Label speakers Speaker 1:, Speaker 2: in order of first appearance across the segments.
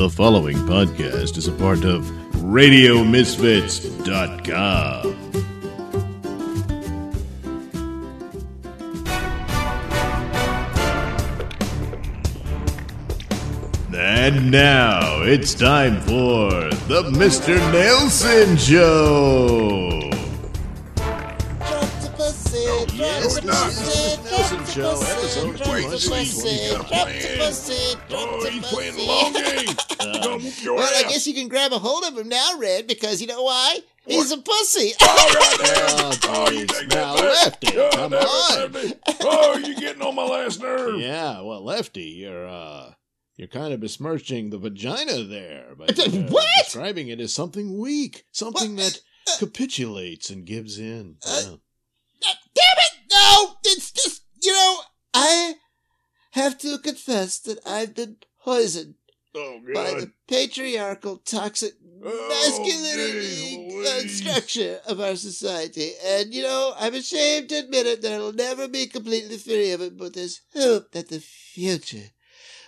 Speaker 1: The following podcast is a part of RadioMisfits.com. And now it's time for the Mr. Nailsin Show.
Speaker 2: Yes,
Speaker 1: this is Nailsin Show, episode 220.
Speaker 2: Oh, he's playing the long game. Your
Speaker 3: Well, I guess you can grab a hold of him now, Red, because you know why? He's a pussy.
Speaker 2: Oh, goddamn.
Speaker 1: Oh,
Speaker 2: Oh, you
Speaker 1: now lefty,
Speaker 2: God
Speaker 1: come
Speaker 2: it,
Speaker 1: on.
Speaker 2: Lefty. Oh, you're getting on my last nerve.
Speaker 1: Yeah, well, Lefty, you're uh, you're kind of besmirching the vagina there, by
Speaker 3: Uh,
Speaker 1: uh,
Speaker 3: what?
Speaker 1: describing it as something weak, something
Speaker 3: What?
Speaker 1: that capitulates and gives in.
Speaker 3: Uh,
Speaker 1: Yeah.
Speaker 3: Uh, Damn it! No! It's just, you know, I have to confess that I've been poisoned
Speaker 2: Oh,
Speaker 3: by the patriarchal, toxic
Speaker 2: Oh,
Speaker 3: masculinity
Speaker 2: geez
Speaker 3: uh, structure of our society. And, you know, I'm ashamed to admit it that I'll never be completely free of it, but there's hope that the future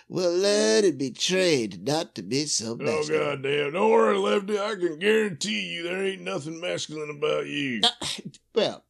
Speaker 3: will learn and be trained not to be so
Speaker 2: Oh,
Speaker 3: masculine.
Speaker 2: goddamn. Don't worry, Lefty. I can guarantee you there ain't nothing masculine about you.
Speaker 3: Uh, well,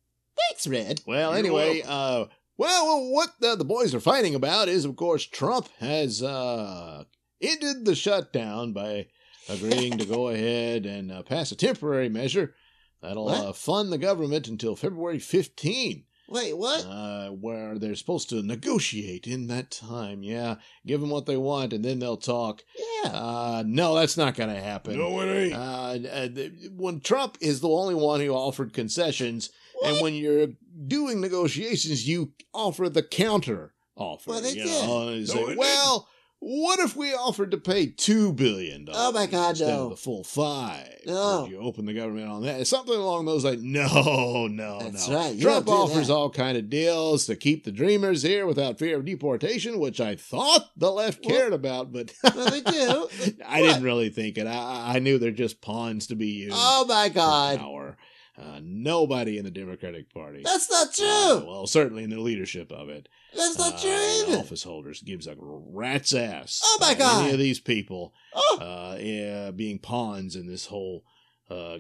Speaker 3: thanks, Red.
Speaker 1: Well,
Speaker 2: You're
Speaker 1: anyway, uh, well, well, what uh, the boys are fighting about is, of course, Trump has uh, ended the shutdown by agreeing to go ahead and uh, pass a temporary measure that'll uh, fund the government until February 15.
Speaker 3: Wait, what?
Speaker 1: uh, where they're supposed to negotiate in that time. Yeah, give them what they want, and then they'll talk.
Speaker 3: yeah.
Speaker 1: Uh, no, that's not going to happen.
Speaker 2: No, it ain't.
Speaker 1: Uh, uh, when Trump is the only one who offered concessions, and when you're doing negotiations, you offer the counter offer.
Speaker 3: Well, they
Speaker 1: you
Speaker 3: did.
Speaker 1: know, and you
Speaker 2: No,
Speaker 1: say,
Speaker 2: they
Speaker 1: well, what if we offered to pay two billion dollars?
Speaker 3: Oh, my God,
Speaker 1: instead
Speaker 3: no.
Speaker 1: of the full five.
Speaker 3: No.
Speaker 1: Would you open the government on that? Something along those lines. No, no,
Speaker 3: That's
Speaker 1: no.
Speaker 3: right. You
Speaker 1: Trump offers
Speaker 3: that.
Speaker 1: all kind of deals to keep the dreamers here without fear of deportation, which I thought the left
Speaker 3: Well-
Speaker 1: cared about, but
Speaker 3: Well, they do.
Speaker 1: I
Speaker 3: What?
Speaker 1: didn't really think it. I, I knew they're just pawns to be used.
Speaker 3: Oh my God.
Speaker 1: Power. Uh, nobody in the Democratic Party.
Speaker 3: That's not
Speaker 1: uh,
Speaker 3: true.
Speaker 1: well, certainly in the leadership of it.
Speaker 3: That's not true
Speaker 1: uh,
Speaker 3: either.
Speaker 1: Office holders gives a rat's ass.
Speaker 3: Oh, my God.
Speaker 1: Any of these people
Speaker 3: Oh,
Speaker 1: uh, yeah, being pawns in this whole uh,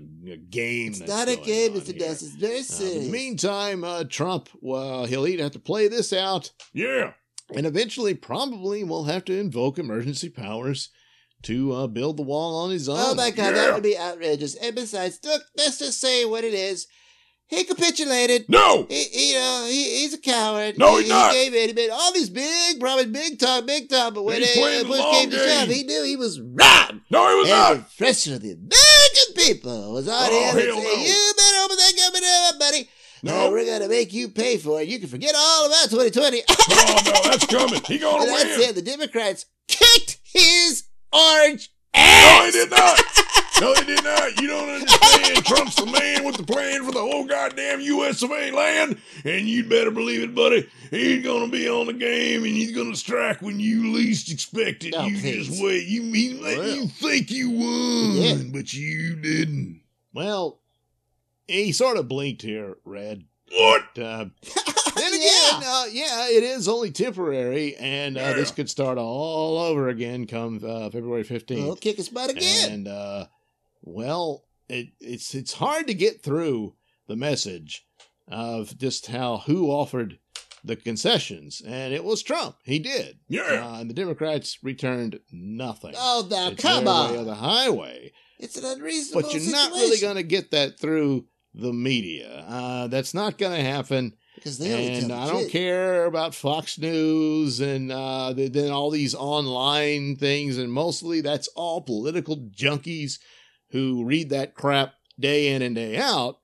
Speaker 1: game.
Speaker 3: it's not a game, Mr. Dust. It's very
Speaker 1: Uh, in
Speaker 3: serious.
Speaker 1: the meantime, uh, Trump, well, he'll either have to play this out
Speaker 2: Yeah.
Speaker 1: and eventually probably will have to invoke emergency powers to uh, build the wall on his own.
Speaker 3: oh my God,
Speaker 2: Yeah.
Speaker 3: that would be outrageous. And besides, look, let's just say what it is. He capitulated.
Speaker 2: No.
Speaker 3: He, he, you know, he, he's a coward.
Speaker 2: No,
Speaker 3: he,
Speaker 2: he's not.
Speaker 3: He gave in. He made all these big, promise, big talk, big talk. But when
Speaker 2: He's
Speaker 3: it,
Speaker 2: playing the
Speaker 3: push came to shove, he knew he was robbed.
Speaker 2: No, he was
Speaker 3: And the
Speaker 2: not.
Speaker 3: pressure of the American people was on
Speaker 2: Oh,
Speaker 3: him and say,
Speaker 2: no.
Speaker 3: You better open that government up, buddy.
Speaker 2: No.
Speaker 3: Uh, we're going to make you pay for it. You can forget all about 2020.
Speaker 2: Oh, no, that's coming. He gonna
Speaker 3: And that's it. The Democrats kicked his orange
Speaker 2: No,
Speaker 3: ass.
Speaker 2: they did not. No, they did not. You don't understand. Trump's the man with the plan for the whole goddamn U.S. of A. land, and you'd better believe it, buddy. He's gonna be on the game, and he's gonna strike when you least expect it.
Speaker 3: Oh,
Speaker 2: you
Speaker 3: please.
Speaker 2: just wait. You he let
Speaker 1: Well.
Speaker 2: you think you won,
Speaker 3: Yeah.
Speaker 2: but you didn't.
Speaker 1: Well, he sort of blinked here, Red.
Speaker 2: What?
Speaker 1: Uh, then again,
Speaker 3: Yeah.
Speaker 1: uh, yeah, it is only temporary, and uh,
Speaker 2: Yeah.
Speaker 1: this could start all over again come uh, February 15th.
Speaker 3: Well, kick his butt again.
Speaker 1: And uh, well, it, it's it's hard to get through the message of just how who offered the concessions, and it was Trump. He did.
Speaker 2: Yeah.
Speaker 1: Uh, and the Democrats returned nothing.
Speaker 3: oh, now
Speaker 1: it's
Speaker 3: come
Speaker 1: their way
Speaker 3: on.
Speaker 1: the highway,
Speaker 3: It's an unreasonable
Speaker 1: but you're not really going to get that through the media. Uh, that's not going to happen.
Speaker 3: Because they
Speaker 1: And I don't care about Fox News and uh, th- then all these online things, and mostly that's all political junkies who read that crap day in and day out.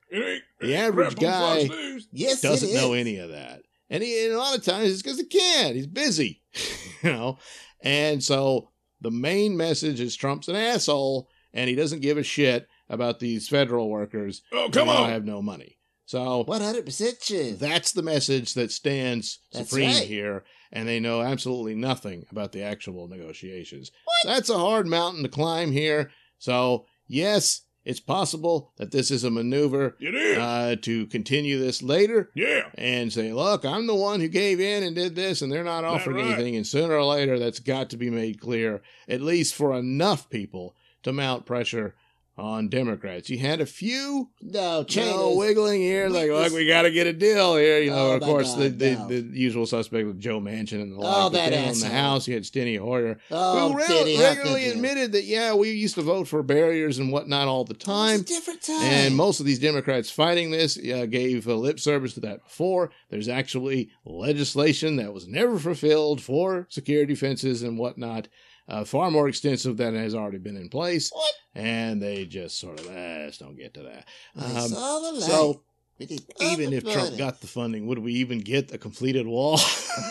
Speaker 1: The average
Speaker 2: crap on Fox
Speaker 1: guy-
Speaker 3: Yes,
Speaker 1: Doesn't know any of that, and, he, and a lot of times it's because he can't. He's busy, you know. And so the main message is Trump's an asshole, and he doesn't give a shit about these federal workers
Speaker 2: Oh,
Speaker 1: who
Speaker 2: come
Speaker 1: now
Speaker 2: on.
Speaker 1: have no money. So
Speaker 3: 100% true.
Speaker 1: that's the message that stands
Speaker 3: That's
Speaker 1: supreme
Speaker 3: right.
Speaker 1: here, and they know absolutely nothing about the actual negotiations. What? That's a hard mountain to climb here. So, yes, it's possible that this is a maneuver
Speaker 2: It is.
Speaker 1: uh, to continue this later
Speaker 2: yeah.
Speaker 1: and say, look, I'm the one who gave in and did this, and they're not offering
Speaker 2: right.
Speaker 1: anything. And sooner or later, that's got to be made clear, at least for enough people to mount pressure on Democrats. You had a few
Speaker 3: No,
Speaker 1: know, wiggling here, like, look, we got to get a deal here. You know,
Speaker 3: Oh,
Speaker 1: of course, the,
Speaker 3: God,
Speaker 1: the,
Speaker 3: no.
Speaker 1: the usual suspect with Joe Manchin and the like.
Speaker 3: Oh, that
Speaker 1: in the. House, you had Steny Hoyer,
Speaker 3: Oh,
Speaker 1: who re- regularly admitted that, yeah, we used to vote for barriers and whatnot all the time.
Speaker 3: different time.
Speaker 1: And most of these Democrats fighting this uh, gave uh, lip service to that before. There's actually legislation that was never fulfilled for security fences and whatnot, uh, far more extensive than has already been in place.
Speaker 3: What?
Speaker 1: And they just sort of, let's don't get to that. Um,
Speaker 3: saw the light.
Speaker 1: so
Speaker 3: We did all
Speaker 1: even if Trump got the funding, would we even get a completed wall?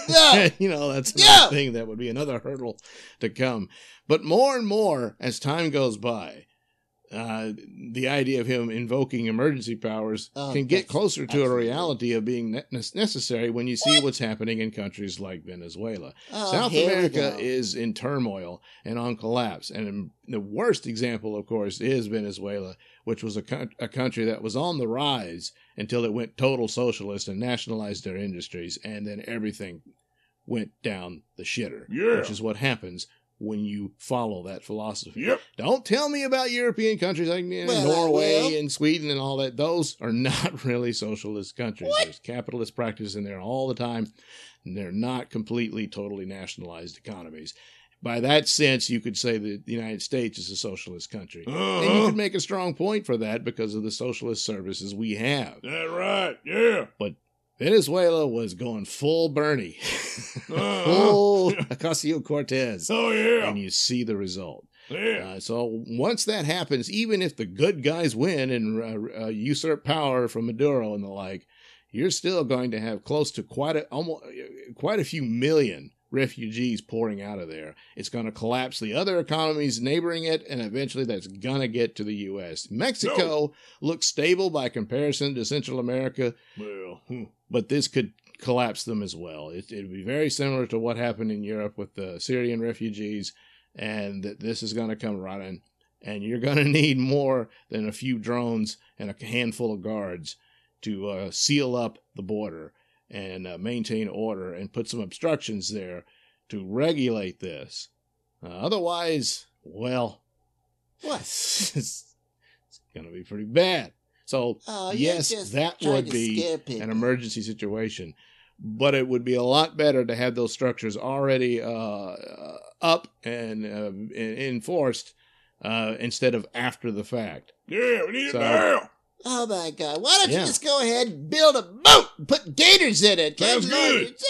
Speaker 3: Yeah.
Speaker 1: you know, that's
Speaker 3: Yeah.
Speaker 1: thing that would be another hurdle to come. But more and more as time goes by, uh, the idea of him invoking emergency powers
Speaker 3: Oh,
Speaker 1: can get closer to a reality of being ne- necessary when you see what's happening in countries like Venezuela.
Speaker 3: Oh,
Speaker 1: South America is in turmoil and on collapse. And the worst example, of course, is Venezuela, which was a, coun- a country that was on the rise until it went total socialist and nationalized their industries. And then everything went down the shitter,
Speaker 2: Yeah.
Speaker 1: which is what happens when you follow that philosophy.
Speaker 2: Yep.
Speaker 1: Don't tell me about European countries like you know,
Speaker 3: Well,
Speaker 1: Norway and Sweden and all that. Those are not really socialist countries.
Speaker 3: What?
Speaker 1: There's capitalist practice in there all the time. And they're not completely, totally nationalized economies. By that sense, you could say that the United States is a socialist country. And you
Speaker 2: Uh-huh.
Speaker 1: could make a strong point for that because of the socialist services we have.
Speaker 2: That right. Yeah.
Speaker 1: Venezuela was going full Bernie,
Speaker 2: Uh-huh.
Speaker 1: full Ocasio Cortez.
Speaker 2: Oh yeah.
Speaker 1: And you see the result.
Speaker 2: Yeah.
Speaker 1: Uh, so once that happens, even if the good guys win and uh, uh, usurp power from Maduro and the like, you're still going to have close to quite a almost quite a few million refugees pouring out of there. It's going to collapse the other economies neighboring it, and eventually that's going to get to the U.S. Mexico looks stable by comparison to Central America,
Speaker 2: Well. hmm.
Speaker 1: but this could collapse them as well. It, it'd be very similar to what happened in Europe with the Syrian refugees, and that this is going to come running. And you're going to need more than a few drones and a handful of guards to uh, seal up the border and uh, maintain order and put some obstructions there to regulate this. Uh, otherwise, well,
Speaker 3: What?
Speaker 1: it's, it's going to be pretty bad. So,
Speaker 3: Oh,
Speaker 1: yes, that would be an emergency situation. But it would be a lot better to have those structures already uh, uh, up and uh, enforced uh, instead of after the fact.
Speaker 2: Yeah. We need
Speaker 1: So-
Speaker 2: it now.
Speaker 3: Oh my God! Why don't
Speaker 1: Yeah.
Speaker 3: you just go ahead and build a boat and put gators in it?
Speaker 2: Sounds
Speaker 3: Good Lord, so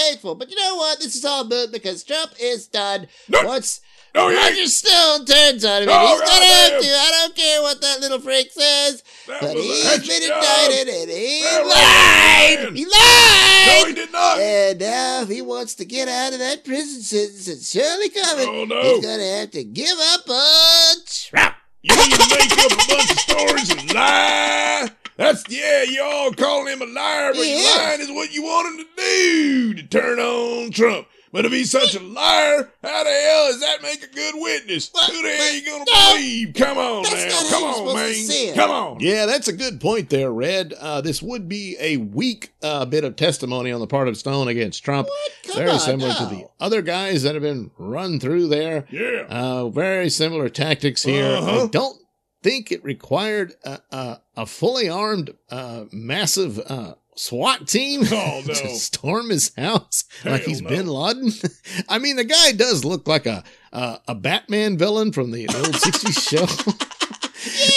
Speaker 3: hateful. But you know what? This is all moot because Trump is done.
Speaker 2: No.
Speaker 3: Once
Speaker 2: yeah.
Speaker 3: Roger Stone turns on him, and he's gonna have to. I don't care what that little freak says,
Speaker 2: That
Speaker 3: but he's been indicted and he
Speaker 2: Well,
Speaker 3: lied. He
Speaker 2: No, he did not.
Speaker 3: And now, if he wants to get out of that prison sentence, it's surely coming.
Speaker 2: Oh no.
Speaker 3: He's gonna have to give up on Trump.
Speaker 2: You need to make up a bunch of stories and lie. That's yeah, you all calling him a liar, but
Speaker 3: is.
Speaker 2: lying is what you want him to do to turn on Trump. But if he's such a liar, how the hell does that make a good witness?
Speaker 3: What?
Speaker 2: Who the hell you gonna
Speaker 3: No.
Speaker 2: believe? Come on
Speaker 3: That's
Speaker 2: now,
Speaker 3: not how
Speaker 2: come
Speaker 3: you're
Speaker 2: on,
Speaker 3: to see
Speaker 2: man,
Speaker 3: it.
Speaker 2: come on.
Speaker 1: Yeah, that's a good point there, Red. Uh, this would be a weak uh, bit of testimony on the part of Stone against Trump. Very
Speaker 3: on,
Speaker 1: similar
Speaker 3: no.
Speaker 1: to the other guys that have been run through there.
Speaker 2: Yeah,
Speaker 1: Uh, very similar tactics here.
Speaker 2: Uh-huh.
Speaker 1: I don't think it required a, a, a fully armed, uh, massive uh, SWAT team
Speaker 2: Oh, no.
Speaker 1: to storm his house like
Speaker 2: Hell
Speaker 1: he's
Speaker 2: no.
Speaker 1: Bin Laden. I mean, the guy does look like a a, a Batman villain from the old '60s show.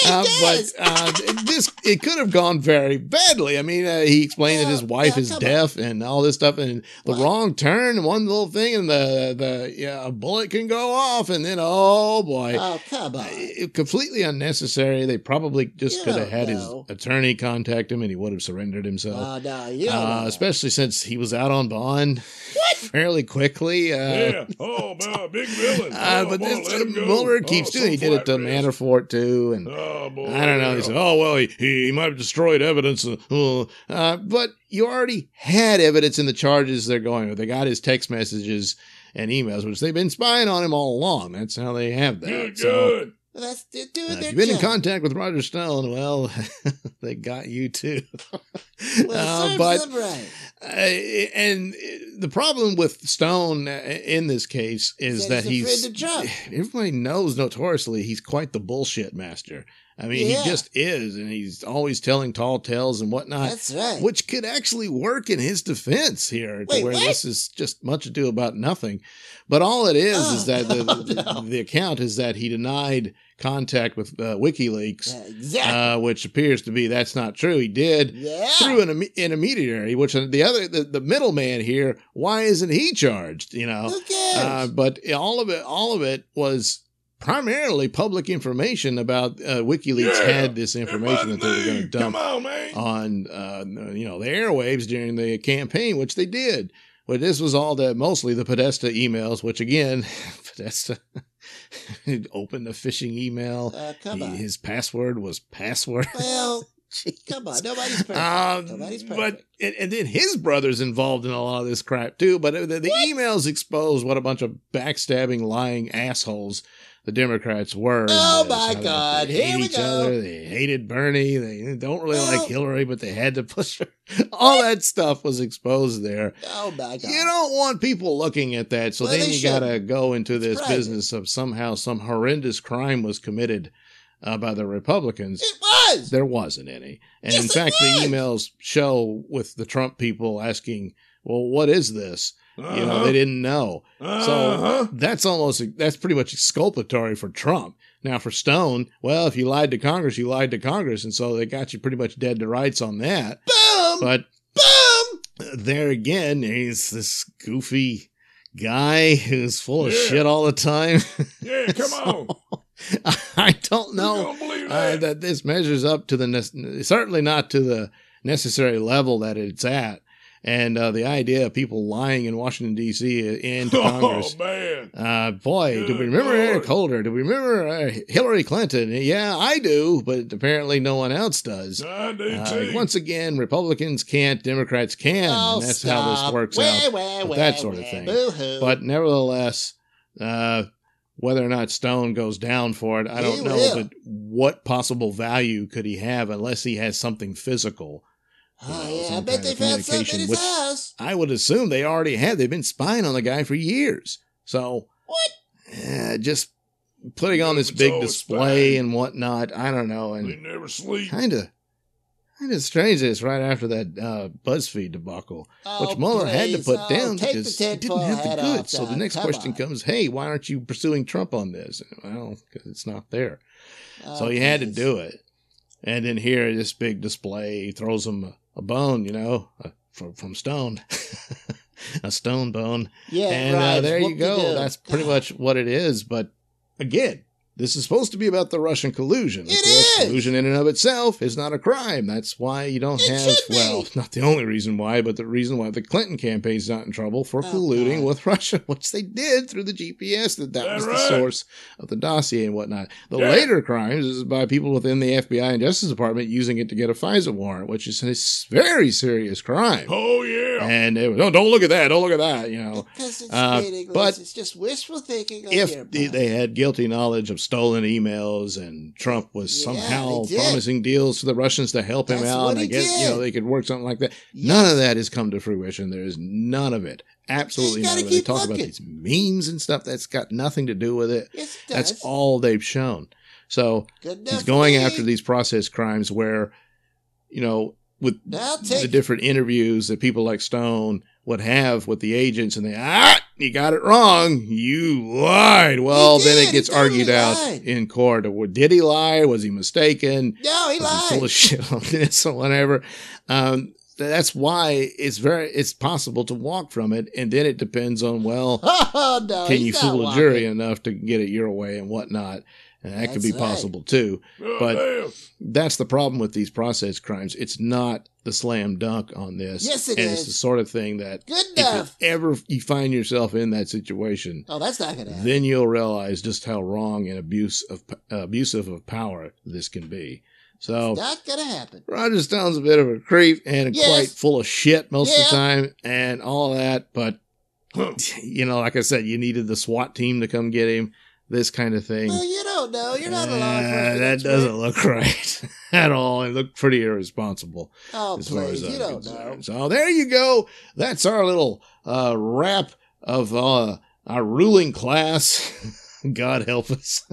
Speaker 3: Yeah,
Speaker 1: Uh, but
Speaker 3: does.
Speaker 1: uh, this it could have gone very badly. I mean, uh, he explained that his
Speaker 3: Oh,
Speaker 1: wife
Speaker 3: yeah,
Speaker 1: is
Speaker 3: come
Speaker 1: deaf and all this stuff, and the
Speaker 3: What?
Speaker 1: wrong turn, one little thing, and the the yeah, a bullet can go off, and then oh boy,
Speaker 3: Oh, come on.
Speaker 1: it- completely unnecessary. They probably just
Speaker 3: You
Speaker 1: could have had
Speaker 3: know.
Speaker 1: his attorney contact him, and he would have surrendered himself.
Speaker 3: Oh, no, you don't
Speaker 1: Uh,
Speaker 3: know.
Speaker 1: especially since he was out on bond fairly quickly. Uh,
Speaker 2: yeah. Oh, man, big villain.
Speaker 1: Uh,
Speaker 2: oh,
Speaker 1: but this
Speaker 2: let him go.
Speaker 1: Mueller
Speaker 2: Oh,
Speaker 1: keeps
Speaker 2: so
Speaker 1: doing. He did it to
Speaker 2: flat wrist.
Speaker 1: Manafort too, and
Speaker 2: Oh boy,
Speaker 1: I don't know. He said, "Oh well, he, he might have destroyed evidence." Uh, uh, uh, but you already had evidence in the charges they're going with. They got his text messages and emails, which they've been spying on him all along. That's how they have that.
Speaker 2: Good,
Speaker 1: So
Speaker 2: good.
Speaker 3: That's doing
Speaker 1: Uh,
Speaker 3: their
Speaker 1: you've been in contact with Roger Stone, well, they got you too.
Speaker 3: Well,
Speaker 1: Uh, but
Speaker 3: them right.
Speaker 1: uh, and the problem with Stone uh, in this case is
Speaker 3: Said
Speaker 1: that
Speaker 3: he's
Speaker 1: he's,
Speaker 3: afraid to jump.
Speaker 1: everybody knows notoriously he's quite the bullshit master. I mean,
Speaker 3: Yeah.
Speaker 1: he just is, and he's always telling tall tales and whatnot.
Speaker 3: That's right.
Speaker 1: which could actually work in his defense here, to
Speaker 3: Wait,
Speaker 1: where
Speaker 3: what?
Speaker 1: this is just much ado about nothing. But all it is
Speaker 3: Oh,
Speaker 1: is that the,
Speaker 3: no,
Speaker 1: the,
Speaker 3: no.
Speaker 1: the account is that he denied contact with uh, WikiLeaks,
Speaker 3: Yeah, exactly.
Speaker 1: uh, which appears to be that's not true. He did
Speaker 3: yeah.
Speaker 1: through an, intermediary, which uh, the other the, the middleman here. Why isn't he charged? You know, uh, but all of it, all of it was primarily public information about uh, WikiLeaks
Speaker 2: Yeah,
Speaker 1: had this information that they were going to dump
Speaker 2: on, man.
Speaker 1: on uh, you know the airwaves during the campaign, which they did. But this was all the mostly the Podesta emails, which again, Podesta opened a phishing email.
Speaker 3: Uh, come
Speaker 1: He-
Speaker 3: on.
Speaker 1: his password was password.
Speaker 3: Well, come on. Nobody's perfect.
Speaker 1: Um,
Speaker 3: Nobody's perfect.
Speaker 1: but and, and then his brother's involved in a lot of this crap too. But the, the emails expose what a bunch of backstabbing, lying assholes the Democrats were.
Speaker 3: Oh, my
Speaker 1: they
Speaker 3: God.
Speaker 1: hate
Speaker 3: Here we go.
Speaker 1: Other. They hated Bernie. They don't really
Speaker 3: Well-
Speaker 1: like Hillary, but they had to push her. All that stuff was exposed there.
Speaker 3: oh my god.
Speaker 1: You don't want people looking at that, so
Speaker 3: Well,
Speaker 1: then
Speaker 3: they
Speaker 1: you got to go into
Speaker 3: It's
Speaker 1: this
Speaker 3: private.
Speaker 1: business of somehow some horrendous crime was committed uh, by the Republicans.
Speaker 3: it was.
Speaker 1: There wasn't any. And
Speaker 3: Yes,
Speaker 1: in fact, the emails show with the Trump people asking, well, what is this? You know,
Speaker 2: Uh-huh.
Speaker 1: they didn't know.
Speaker 2: Uh-huh.
Speaker 1: So that's almost, that's pretty much exculpatory for Trump. Now, for Stone, well, if you lied to Congress, you lied to Congress. And so they got you pretty much dead to rights on that.
Speaker 3: Boom.
Speaker 1: But
Speaker 3: boom.
Speaker 1: there again, he's this goofy guy who's full of shit all the time.
Speaker 2: yeah, come on.
Speaker 1: I don't know
Speaker 2: don't
Speaker 1: uh,
Speaker 2: that?
Speaker 1: this measures up to the nec- certainly not to the necessary level that it's at. And uh, the idea of people lying in Washington D.C. and to Congress.
Speaker 2: Oh man.
Speaker 1: Uh, boy, do we remember
Speaker 2: Lord.
Speaker 1: Eric Holder? Do we remember uh, Hillary Clinton? Yeah, I do, but apparently no one else does.
Speaker 2: I do
Speaker 1: Uh,
Speaker 2: too.
Speaker 1: once again, Republicans can't, Democrats can,
Speaker 3: oh,
Speaker 1: and that's
Speaker 3: stop.
Speaker 1: how this works
Speaker 3: Wah,
Speaker 1: out.
Speaker 3: wah,
Speaker 1: with
Speaker 3: wah,
Speaker 1: that sort of thing.
Speaker 3: Boo-hoo.
Speaker 1: But nevertheless, uh, whether or not Stone goes down for it, I don't know.
Speaker 3: will.
Speaker 1: But what possible value could he have unless he has something physical?
Speaker 3: Oh
Speaker 1: you know,
Speaker 3: yeah, I bet they found something in his house.
Speaker 1: I would assume they already have. They've been spying on the guy for years. So
Speaker 3: What?
Speaker 1: just putting on this big display
Speaker 2: spying.
Speaker 1: and whatnot. I don't know.
Speaker 2: And they
Speaker 1: And
Speaker 2: never sleep.
Speaker 1: kind of. Kind of strange that it's right after that uh, BuzzFeed debacle,
Speaker 3: Oh,
Speaker 1: which Mueller had to put
Speaker 3: Oh,
Speaker 1: down because
Speaker 3: the
Speaker 1: he didn't have the goods.
Speaker 3: off,
Speaker 1: so the next
Speaker 3: Come
Speaker 1: question
Speaker 3: on.
Speaker 1: comes, "Hey, why aren't you pursuing Trump on this?" Well, because it's not there.
Speaker 3: Oh,
Speaker 1: so he had to do it. And then here, this big display he throws him a, bone, you know, uh, from from Stone, a stone bone,
Speaker 3: Yeah,
Speaker 1: and
Speaker 3: right.
Speaker 1: uh, there you go. That's pretty much what it is. But again, this is supposed to be about the Russian collusion. Of
Speaker 3: It
Speaker 1: course,
Speaker 3: is.
Speaker 1: collusion in and of itself is not a crime. That's why you don't
Speaker 3: It
Speaker 1: have. Well, not the only reason why, but the reason why the Clinton campaign's not in trouble for
Speaker 3: Oh,
Speaker 1: colluding
Speaker 3: God.
Speaker 1: with Russia, which they did through the GPS. That that
Speaker 2: That
Speaker 1: was the source of the dossier and whatnot. The
Speaker 2: Yeah.
Speaker 1: later crimes is by people within the FBI and Justice Department using it to get a FISA warrant, which is a very serious crime.
Speaker 2: Oh yeah.
Speaker 1: And it was, don't look at that. Don't look at that. You know,
Speaker 3: Because it's
Speaker 1: Uh, but
Speaker 3: it's just wishful thinking
Speaker 1: if they, they had guilty knowledge of stolen emails and Trump was somehow
Speaker 3: did.
Speaker 1: promising deals to the Russians to help him out, and I guess you know they could work something like that. None of that has come to fruition. There is none of it. Absolutely none of it. They talk about these memes and stuff. That's got nothing to do with it.
Speaker 3: Yes, it
Speaker 1: That's all they've shown. So he's going after these process crimes where, you know, with the different interviews that people like Stone would have with the agents, and they ah, you got it wrong, you lied. Well,
Speaker 3: He
Speaker 1: then it gets
Speaker 3: totally
Speaker 1: argued out
Speaker 3: lied.
Speaker 1: in court. Did he lie? Was he mistaken?
Speaker 3: No, he
Speaker 1: Was he full of shit on this or whatever? Um, that's why it's very it's possible to walk from it, and then it depends on well,
Speaker 3: Oh no!
Speaker 1: can you
Speaker 3: not
Speaker 1: fool a jury enough to get it your way and whatnot. And that could be
Speaker 3: right.
Speaker 1: possible too
Speaker 2: Oh,
Speaker 1: but-
Speaker 2: damn.
Speaker 1: that's the problem with these process crimes. It's not the slam dunk on this.
Speaker 3: Yes, it
Speaker 1: and
Speaker 3: is.
Speaker 1: it's the sort of thing that
Speaker 3: Good
Speaker 1: if
Speaker 3: enough.
Speaker 1: ever you find yourself in that situation,
Speaker 3: Oh, that's not gonna happen.
Speaker 1: then you'll realize just how wrong and abuse of uh, abusive of power this can be. So
Speaker 3: not gonna happen.
Speaker 1: Roger Stone's a bit of a creep and
Speaker 3: Yes.
Speaker 1: quite full of shit most of the time and all that. But you know, like I said, you needed the SWAT team to come get him. This kind of thing.
Speaker 3: Well, you don't know. You're not a law
Speaker 1: Uh, that
Speaker 3: expert.
Speaker 1: doesn't look right at all. It looked pretty irresponsible
Speaker 3: Oh,
Speaker 1: as far
Speaker 3: please,
Speaker 1: as
Speaker 3: you
Speaker 1: I'm
Speaker 3: don't know.
Speaker 1: So there you go. That's our little uh, wrap of uh, our ruling class. God help us.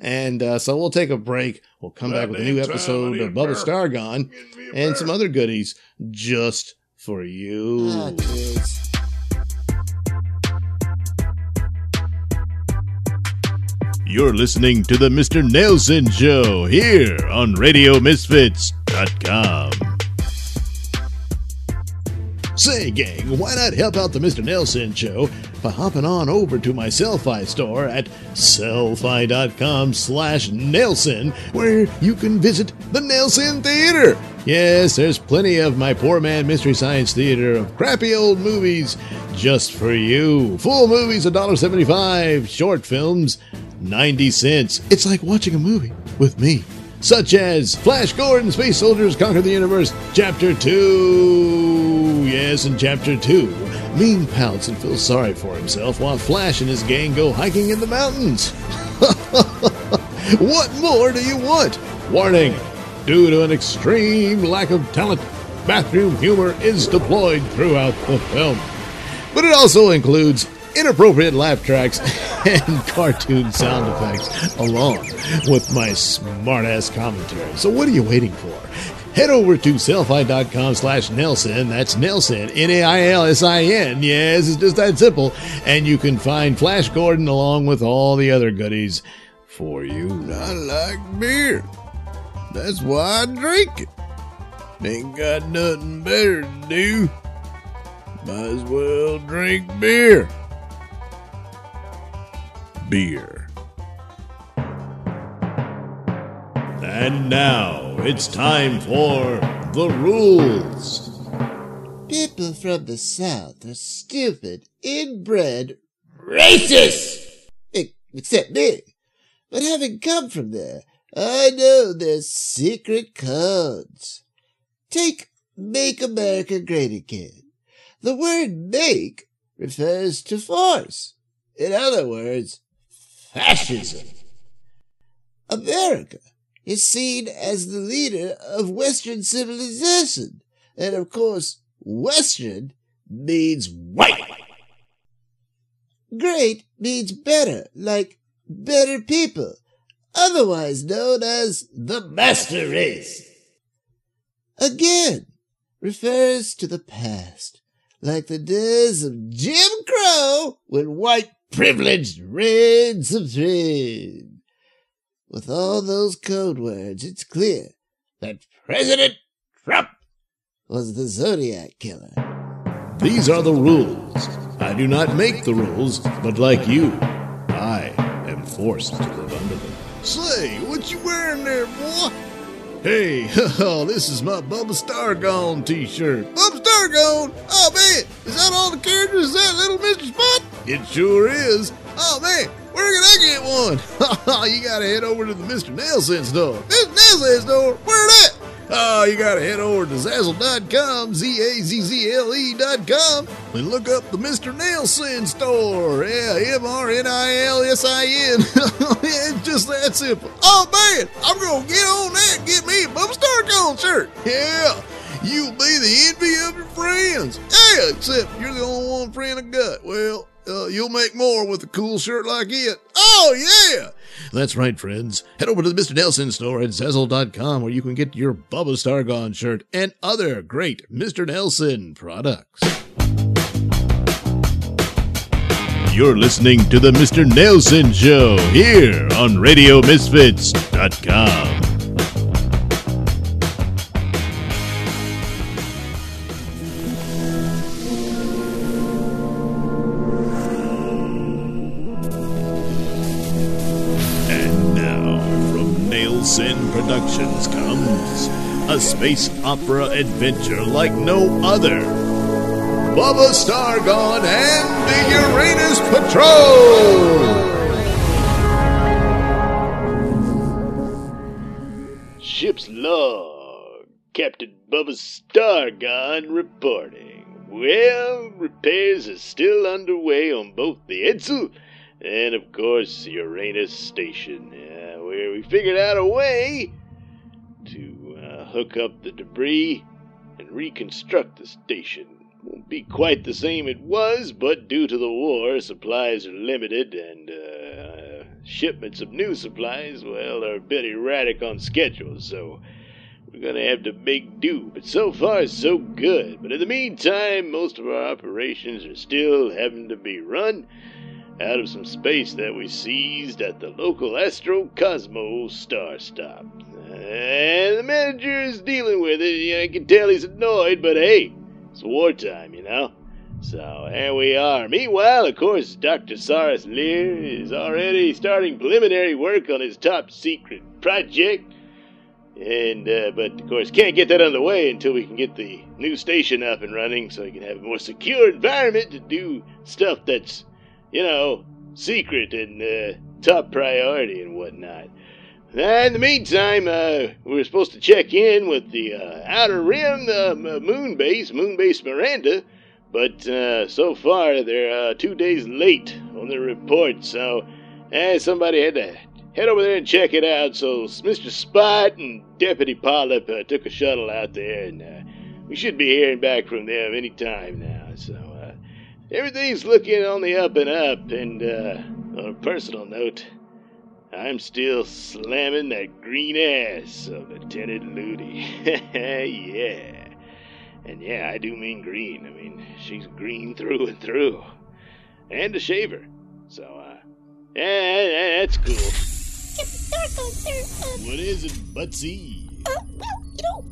Speaker 1: and uh, so we'll take a break. We'll come back with a new
Speaker 2: Goddamn time, I
Speaker 1: episode of Bubba
Speaker 2: burp.
Speaker 1: Stargon
Speaker 2: Give me a
Speaker 1: and some other goodies just for you.
Speaker 3: Ah,
Speaker 2: You're listening to the Mr. Nailsin Show here on RadioMisfits.com.
Speaker 1: Say, gang, why not help out the Mr. Nailsin show by hopping on over to my Sellfy store at sellfy.com slash Nailsin, where you can visit the Nailsin Theater. Yes, there's plenty of my poor man Mystery Science Theater of crappy old movies just for you. Full movies, $1.75. Short films, 90 cents. It's like watching a movie with me such as Flash Gordon, Space Soldiers Conquer the Universe, Chapter 2. Yes, in Chapter 2, Mean pouts and feels sorry for himself while Flash and his gang go hiking in the mountains. what more do you want? Warning due to an extreme lack of talent, bathroom humor is deployed throughout the film. But it also includes inappropriate laugh tracks and cartoon sound effects, along with my smartass commentary. So what are you waiting for? Head over to sellfy.com slash Nailsin. That's Nailsin, N-A-I-L-S-I-N. Yes, it's just that simple. And you can find Flash Gordon along with all the other goodies for you.
Speaker 2: I like beer. That's why I drink it. Ain't got nothing better to do. Might as well drink beer. Beer.
Speaker 1: And now it's time for the rules.
Speaker 3: People from the South are stupid, inbred, racist! Except me. But having come from there, I know their secret codes. Take Make America Great Again. The word make refers to force. In other words, fascism. America is seen as the leader of Western civilization. And of course, Western means white. Great means better, like better people, otherwise known as the master race. Again, refers to the past, like the days of Jim Crow when white privilege reigned supreme. With all those code words, it's clear that President Trump was the Zodiac Killer.
Speaker 1: These are the rules. I do not make the rules, but like you, I am forced to live under them.
Speaker 2: Say, what you wearing there, boy?
Speaker 1: Hey, oh, this is my Bubba Stargone t-shirt.
Speaker 2: Bubba Stargone? Oh, man. Is that all the characters? Is that little Mr. Spot?
Speaker 1: It sure is.
Speaker 2: Oh, man. Where can I get one?
Speaker 1: you gotta head over to the Mr. Nailsin store.
Speaker 2: Mr. Nailsin store? Where that?
Speaker 1: Oh, you gotta head over to Zazzle.com, Z-A-Z-Z-L-E E dot com, and look up the Mr. Nailsin store. Yeah, M-R-N-I-L-S-I-N. it's just that simple.
Speaker 2: Oh, man. I'm to get on that and get me a Bubba Stargone shirt.
Speaker 1: Yeah, you'll be the envy of your friends.
Speaker 2: Yeah.
Speaker 1: Except you're the only one friend I got. Well, uh, you'll make more with a cool shirt like it.
Speaker 2: Oh, yeah.
Speaker 1: That's right, friends. Head over to the Mr. Nailsin store at Zazzle.com where you can get your Bubba Stargon shirt and other great Mr. Nailsin products.
Speaker 2: You're listening to the Mr. Nailsin Show here on RadioMisfits.com. Nailsin Productions comes a space opera adventure like no other.
Speaker 1: Bubba Stargon and the Uranus Patrol!
Speaker 4: Ship's log. Captain Bubba Stargon reporting. Well, repairs are still underway on both the Edsel and of course Uranus Station, where we figured out a way to uh, hook up the debris and reconstruct the station. Won't be quite the same it was, but due to the war, supplies are limited, and uh, shipments of new supplies, well, are a bit erratic on schedule, so we're gonna have to make do. But so far, so good. But in the meantime, most of our operations are still having to be run out of some space that we seized at the local Astro Cosmo Star Stop. And the manager is dealing with it. I can tell he's annoyed, but hey, it's wartime, you know. So here we are. Meanwhile, of course, Dr. Cyrus Lear is already starting preliminary work on his top secret project. And, uh, but of course, can't get that underway until we can get the new station up and running so we can have a more secure environment to do stuff that's, you know, secret and uh, top priority and whatnot. In the meantime, uh, we were supposed to check in with the uh, Outer Rim uh, moon base, Moon Base Miranda, but uh, so far they're uh, two days late on their report, so uh, somebody had to head over there and check it out. So Mr. Spot and Deputy Polyp uh, took a shuttle out there, and we should be hearing back from them any time now. So everything's looking on the up and up, and uh, on a personal note, I'm still slamming that green ass of Lieutenant Ludi. yeah. And yeah, I do mean green. I mean, she's green through and through. And a shaver. So, uh, yeah, that's cool.
Speaker 1: What is it, Butsy?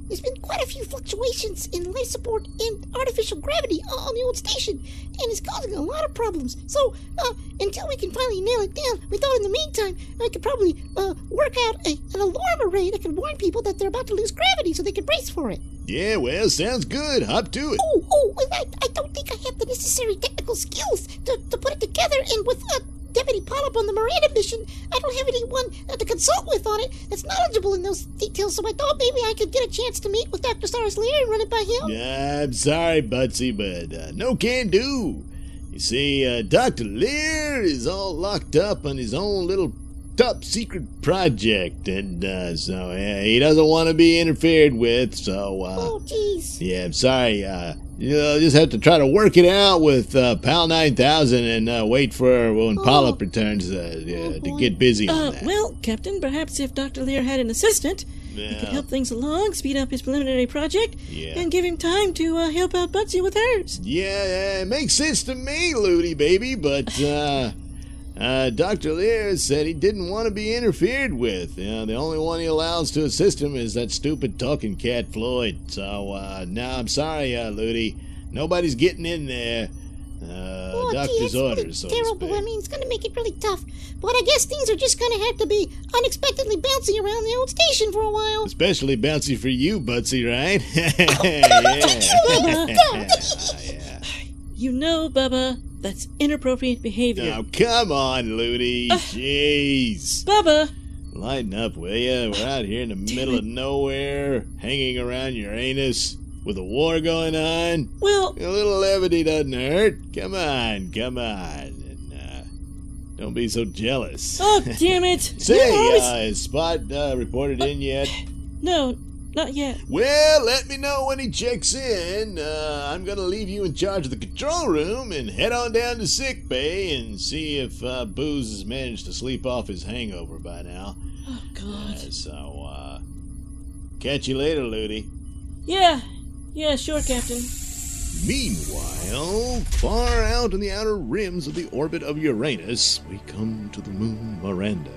Speaker 5: There's been quite a few fluctuations in life support and artificial gravity on the old station, and it's causing a lot of problems. So, uh, until we can finally nail it down, we thought in the meantime I could probably uh, work out a, an alarm array that could warn people that they're about to lose gravity so they could brace for it.
Speaker 1: Yeah, well, sounds good. Hop to it.
Speaker 5: Oh, oh, well, I, I don't think I have the necessary technical skills to, to put it together, and with uh, Deputy Polyp on the Miranda mission, I don't have anyone to consult with on it that's knowledgeable in those details, so I thought maybe I could get a chance to meet with Dr. Cyrus Lear and run it by him.
Speaker 1: I'm sorry, Butsy, but uh, no can do. You see, uh, Dr. Lear is all locked up on his own little top secret project, and uh, so yeah, he doesn't want to be interfered with. So, uh,
Speaker 5: Oh, jeez.
Speaker 1: yeah, I'm sorry. Uh, you'll just have to try to work it out with uh, Pal 9000 and uh, wait for when
Speaker 5: Oh.
Speaker 1: Polyp returns uh, yeah, to get busy on
Speaker 6: Uh,
Speaker 1: that.
Speaker 6: well, Captain, perhaps if Dr. Lear had an assistant, he could help things along, speed up his preliminary project,
Speaker 1: Yeah.
Speaker 6: and give him time to uh, help out Butsy with hers.
Speaker 1: Yeah, yeah, it makes sense to me, Ludi baby, but uh, Dr. Lear said he didn't want to be interfered with. You know, the only one he allows to assist him is that stupid talking cat Floyd. So, uh, no, I'm sorry, uh, Ludi. Nobody's getting in there. Uh,
Speaker 5: Oh, gee,
Speaker 1: doctor's
Speaker 5: really
Speaker 1: orders, so to
Speaker 5: terrible. I mean, it's going to make it really tough. But I guess things are just going to have to be unexpectedly bouncing around the old station for a while.
Speaker 1: Especially bouncy for you, Butsy, right? yeah. yeah.
Speaker 6: You know, Bubba, that's inappropriate behavior.
Speaker 1: Now, come on, Ludi. Jeez.
Speaker 6: Bubba!
Speaker 1: Lighten up, will ya? We're out here in the middle of nowhere, hanging around Uranus with a war going on.
Speaker 6: Well,
Speaker 1: A little levity doesn't hurt. Come on, come on. And, uh, don't be so jealous.
Speaker 6: oh, damn it!
Speaker 1: Say,
Speaker 6: always-
Speaker 1: uh, is Spot uh, reported in yet?
Speaker 6: No, not yet.
Speaker 1: Well, let me know when he checks in. Uh, I'm going to leave you in charge of the control room and head on down to sick bay and see if uh, Booze has managed to sleep off his hangover by now.
Speaker 6: Oh, God.
Speaker 1: Uh, so, uh, catch you later, Ludi.
Speaker 6: Yeah, yeah, sure, Captain.
Speaker 1: Meanwhile, far out in the outer rims of the orbit of Uranus, we come to the moon Miranda,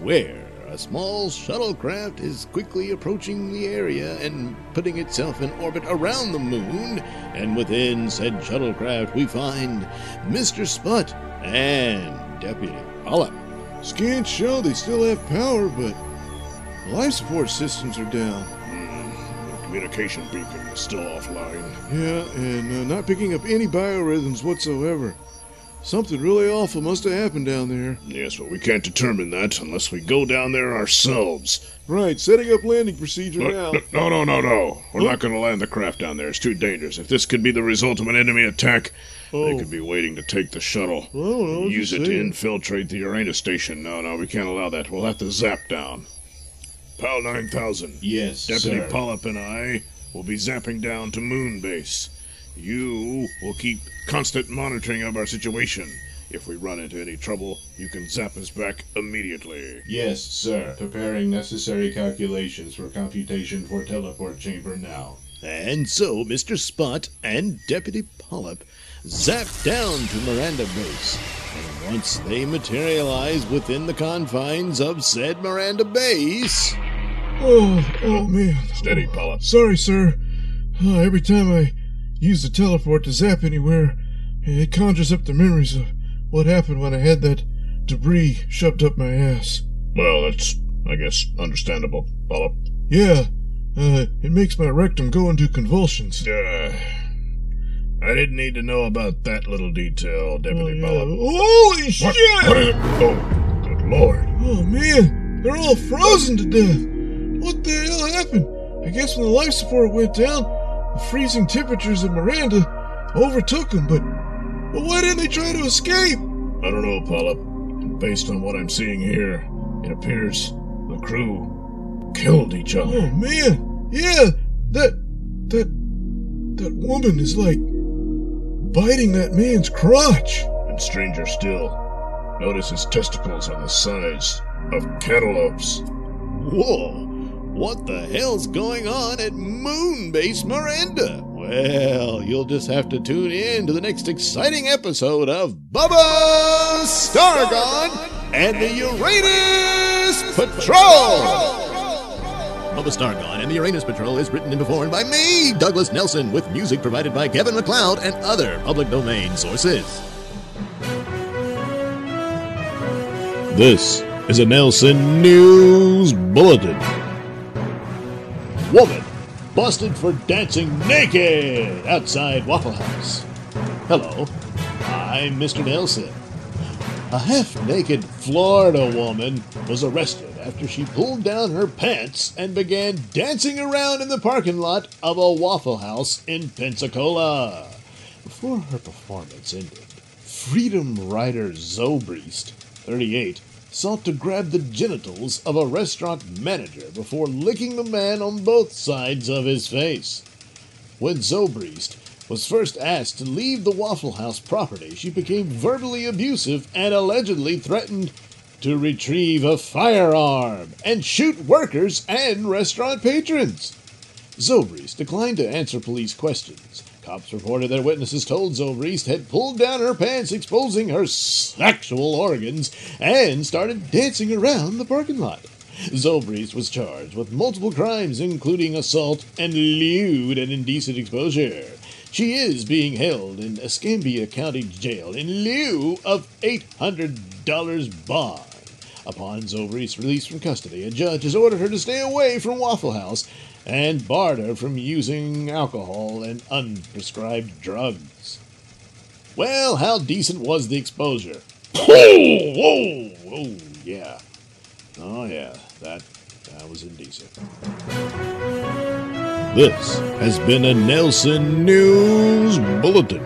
Speaker 1: where a small shuttlecraft is quickly approaching the area and putting itself in orbit around the moon. And within said shuttlecraft, we find Mr. Spot and Deputy Polyp.
Speaker 2: Scans show they still have power, but life support systems are down.
Speaker 7: The communication beacon is still offline.
Speaker 2: Yeah, and uh, not picking up any biorhythms whatsoever. Something really awful must have happened down there.
Speaker 7: Yes, but we can't determine that unless we go down there ourselves.
Speaker 2: Right, setting up landing procedure now.
Speaker 7: No, no, no, no, no. We're not going to land the craft down there. It's too dangerous. If this could be the result of an enemy attack,
Speaker 2: They
Speaker 1: Oh.
Speaker 2: could be waiting to take the shuttle.
Speaker 1: Oh, no,
Speaker 2: Use
Speaker 1: just
Speaker 2: it to infiltrate the Uranus station. No, no, we can't allow that. We'll have to zap down. PAL 9000.
Speaker 1: Yes,
Speaker 2: Deputy
Speaker 1: sir.
Speaker 2: Polyp and I will be zapping down to Moon Base. You will keep constant monitoring of our situation. If we run into any trouble, you can zap us back immediately.
Speaker 1: Yes, sir. Preparing necessary calculations for computation for teleport chamber now. And so Mr. Spot and Deputy Polyp zap down to Miranda Base. And once they materialize within the confines of said Miranda Base.
Speaker 7: Oh, oh man.
Speaker 2: Steady, Polyp.
Speaker 7: Sorry, sir. Uh, every time I use the teleport to zap anywhere, it conjures up the memories of what happened when I had that debris shoved up my ass.
Speaker 2: Well, that's, I guess, understandable, Polyp.
Speaker 7: Yeah, uh, it makes my rectum go into convulsions.
Speaker 2: Uh, I didn't need to know about that little detail,
Speaker 7: Oh,
Speaker 2: Deputy
Speaker 7: yeah.
Speaker 2: Polyp.
Speaker 7: Holy
Speaker 2: What?
Speaker 7: shit!
Speaker 2: What? Oh, good lord.
Speaker 7: Oh man, they're all frozen to death. What the hell happened? I guess when the life support went down, freezing temperatures of Miranda overtook them, but, but why didn't they try to escape?
Speaker 2: I don't know, Polyp. And based on what I'm seeing here, it appears the crew killed each other.
Speaker 7: Oh man, yeah, that, that, that woman is like biting that man's crotch.
Speaker 2: And stranger still, notice his testicles are the size of cantaloupes.
Speaker 1: Whoa! What the hell's going on at Moonbase Miranda? Well, you'll just have to tune in to the next exciting episode of Bubba Stargon and the Uranus Patrol! Bubba Stargon and the Uranus Patrol is written and performed by me, Douglas Nailsin, with music provided by Kevin MacLeod and other public domain sources. This is a Nailsin News Bulletin. Woman busted for dancing naked outside Waffle House. Hello, I'm Mr. Nailsin. A half naked Florida woman was arrested after she pulled down her pants and began dancing around in the parking lot of a Waffle House in Pensacola. Before her performance ended, Freedom Rider Zobriest, 38, sought to grab the genitals of a restaurant manager before licking the man on both sides of his face. When Zobriest was first asked to leave the Waffle House property, she became verbally abusive and allegedly threatened to retrieve a firearm and shoot workers and restaurant patrons. Zobriest declined to answer police questions. Cops reported that witnesses told Zobriest had pulled down her pants, exposing her sexual organs, and started dancing around the parking lot. Zobriest was charged with multiple crimes, including assault and lewd and indecent exposure. She is being held in Escambia County Jail in lieu of $800 bond. Upon Zobriest's release from custody, a judge has ordered her to stay away from Waffle House and barred her from using alcohol and unprescribed drugs. Well, how decent was the exposure? Whoa, whoa, whoa, yeah. Oh, yeah, that, that was indecent. This has been a Nailsin News Bulletin.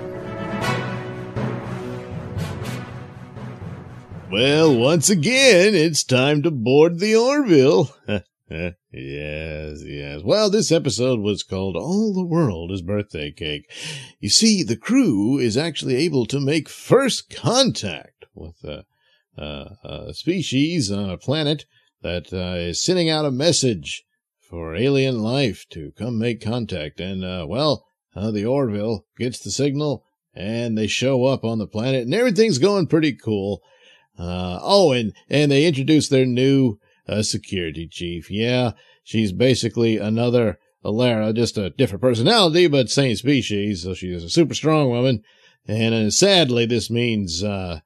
Speaker 1: Well, once again, it's time to board the Orville. yes, yes. Well, this episode was called All the World is Birthday Cake. You see, the crew is actually able to make first contact with a, a, a species on a planet that uh, is sending out a message for alien life to come make contact. And, uh, well, uh, the Orville gets the signal and they show up on the planet and everything's going pretty cool. Uh, oh, and, and they introduce their new, uh, security chief. Yeah, she's basically another Alara, just a different personality, but same species. So she's a super strong woman. And uh, sadly, this means, uh,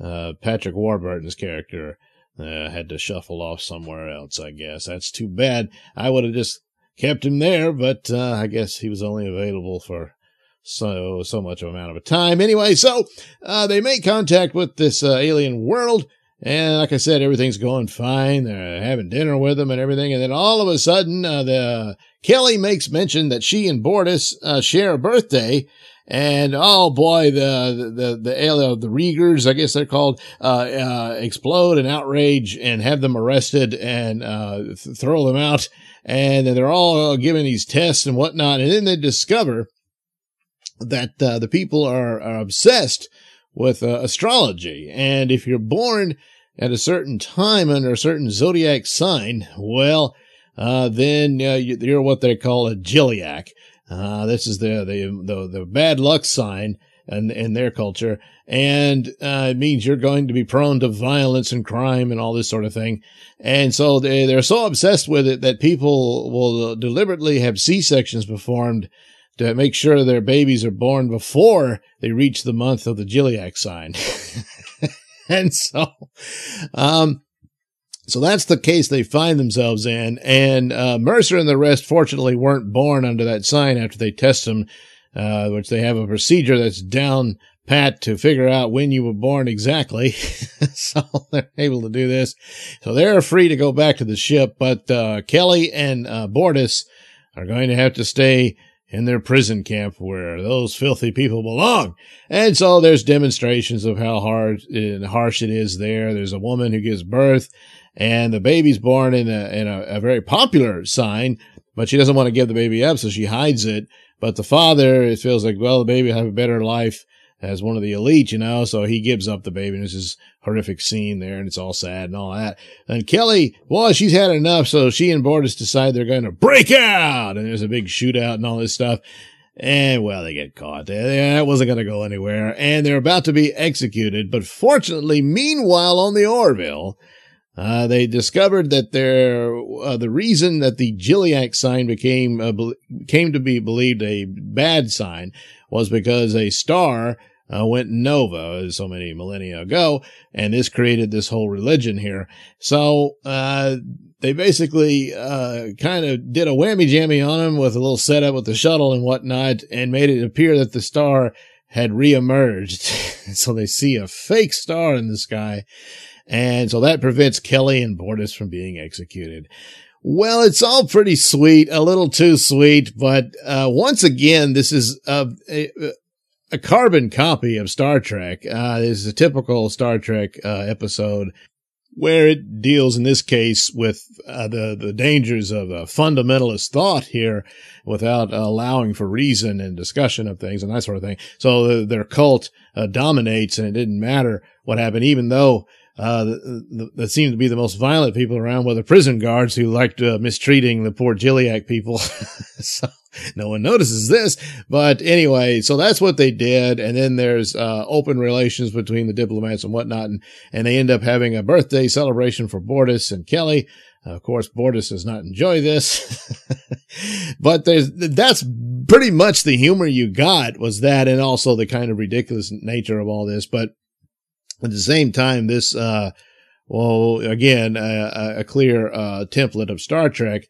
Speaker 1: uh, Patrick Warburton's character, uh, had to shuffle off somewhere else, I guess. That's too bad. I would have just kept him there, but, uh, I guess he was only available for so so much amount of a time. Anyway, so uh, they make contact with this alien world, and like I said, everything's going fine. They're having dinner with them and everything, and then all of a sudden, uh, the Kelly makes mention that she and Bortus uh, share a birthday, And oh boy, the the the alien, the Riegers, I guess they're called, uh, uh, explode and outrage and have them arrested and uh, th- throw them out. And they're all given these tests and whatnot. And then they discover that uh, the people are, are obsessed with uh, astrology. And if you're born at a certain time under a certain zodiac sign, well, uh, then uh, you're what they call a Gilliac. Uh, this is the, the, the, the bad luck sign in, in their culture. And, uh, it means you're going to be prone to violence and crime and all this sort of thing. And so they, they're so obsessed with it that people will deliberately have C-sections performed to make sure their babies are born before they reach the month of the Gilliac sign. and so, um, so that's the case they find themselves in. And uh, Mercer and the rest, fortunately, weren't born under that sign after they test them, uh, which they have a procedure that's down pat to figure out when you were born exactly. so they're able to do this. So they're free to go back to the ship, but uh, Kelly and uh, Bortus are going to have to stay in their prison camp where those filthy people belong. And so there's demonstrations of how hard and harsh it is there. There's a woman who gives birth and the baby's born in a, in a, a very popular sign, but she doesn't want to give the baby up, so she hides it. But the father, it feels like, well, the baby will have a better life as one of the elite, you know, so he gives up the baby and there's this horrific scene there and it's all sad and all that. And Kelly, well, she's had enough. So she and Bortus decide they're going to break out and there's a big shootout and all this stuff. And well, they get caught. That wasn't going to go anywhere and they're about to be executed. But fortunately, meanwhile on the Orville, uh, they discovered that there, uh, the reason that the Gilliac sign became, uh, came to be believed a bad sign was because a star uh, went nova so many millennia ago, and this created this whole religion here. So uh, they basically uh, kind of did a whammy jammy on him with a little setup with the shuttle and whatnot, and made it appear that the star had reemerged. so they see a fake star in the sky and so that prevents Kelly and Bortus from being executed. Well, it's all pretty sweet, a little too sweet, but uh, once again, this is a, a, a, carbon copy of Star Trek. Uh, this is a typical Star Trek uh, episode where it deals in this case with uh, the the dangers of a fundamentalist thought here without allowing for reason and discussion of things and that sort of thing. So the, their cult uh, dominates, and it didn't matter what happened, even though uh, that seem to be the most violent people around were the prison guards who liked uh, mistreating the poor Gilliac people. so no one notices this. But anyway, so that's what they did. And then there's uh, open relations between the diplomats and whatnot. And, and they end up having a birthday celebration for Bortus and Kelly. Uh, of course, Bortus does not enjoy this, but there's, that's pretty much the humor you got was that and also the kind of ridiculous nature of all this. But at the same time, this, uh, well, again, a, a clear, uh, template of Star Trek.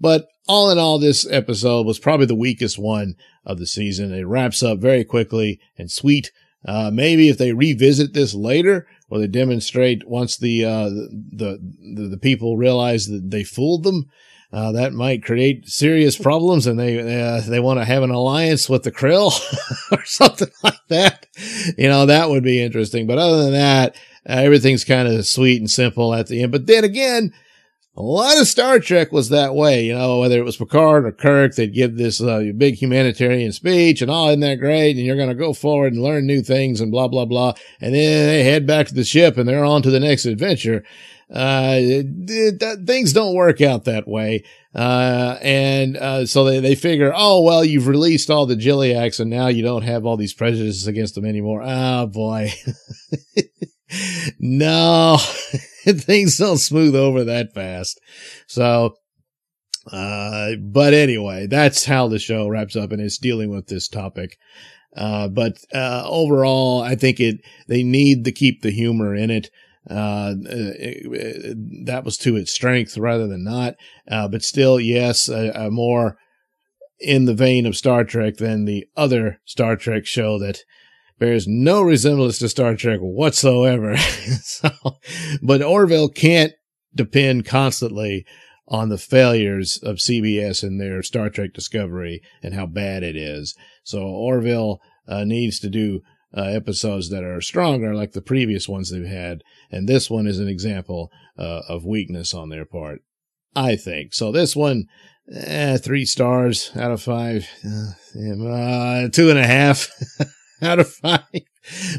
Speaker 1: But all in all, this episode was probably the weakest one of the season. It wraps up very quickly and sweet. Uh, maybe if they revisit this later, or they demonstrate once the, uh, the, the, the people realize that they fooled them, uh, that might create serious problems and they, uh, they want to have an alliance with the krill or something like that. You know, that would be interesting. But other than that, uh, everything's kind of sweet and simple at the end. But then again, a lot of Star Trek was that way, you know, whether it was Picard or Kirk, they'd give this uh, big humanitarian speech and, oh, isn't that great? And you're going to go forward and learn new things and blah, blah, blah. And then they head back to the ship and they're on to the next adventure. Uh, it, it, things don't work out that way. Uh, and, uh, so they, they figure, oh, well, you've released all the Gilliacs and now you don't have all these prejudices against them anymore. Oh boy. no, things don't smooth over that fast. So, uh, but anyway, that's how the show wraps up and it's dealing with this topic. Uh, but, uh, overall, I think it, they need to keep the humor in it. Uh, that was to its strength rather than not. Uh, but still, yes, a, a, more in the vein of Star Trek than the other Star Trek show that bears no resemblance to Star Trek whatsoever. so, but Orville can't depend constantly on the failures of CBS and their Star Trek Discovery and how bad it is. So Orville uh, needs to do uh, episodes that are stronger, like the previous ones they've had. And this one is an example uh, of weakness on their part, I think. So this one, eh, three stars out of five, uh, two and a half out of five.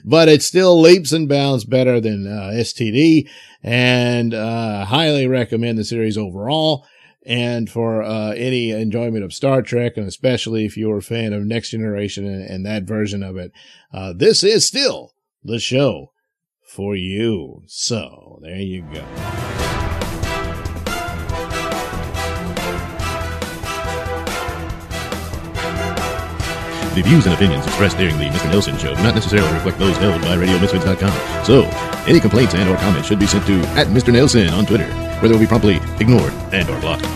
Speaker 1: But it still leaps and bounds better than uh, STD, and uh, highly recommend the series overall and for uh, any enjoyment of Star Trek, and especially if you're a fan of Next Generation and, and that version of it, uh, this is still the show for you. So there you go.
Speaker 8: The views and opinions expressed during the Mr. Nailsin Show do not necessarily reflect those held by RadioMisfits.com. So, any complaints and or comments should be sent to at Mr. Nailsin on Twitter, where they will be promptly ignored and or blocked.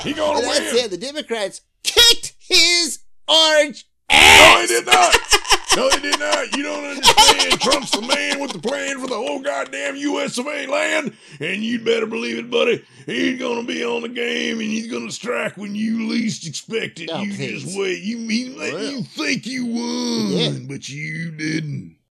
Speaker 2: He gonna
Speaker 3: And that's it. The Democrats kicked his orange
Speaker 2: No,
Speaker 3: ass.
Speaker 2: they did not. No, they did not. You don't understand. Trump's the man with the plan for the whole goddamn U.S. of A. land, and you'd better believe it, buddy. He's gonna be on the game, and he's gonna strike when you least expect it.
Speaker 3: Oh,
Speaker 2: you
Speaker 3: please.
Speaker 2: just wait. You he let
Speaker 1: Well.
Speaker 2: you think you won,
Speaker 3: Yeah.
Speaker 2: but you didn't.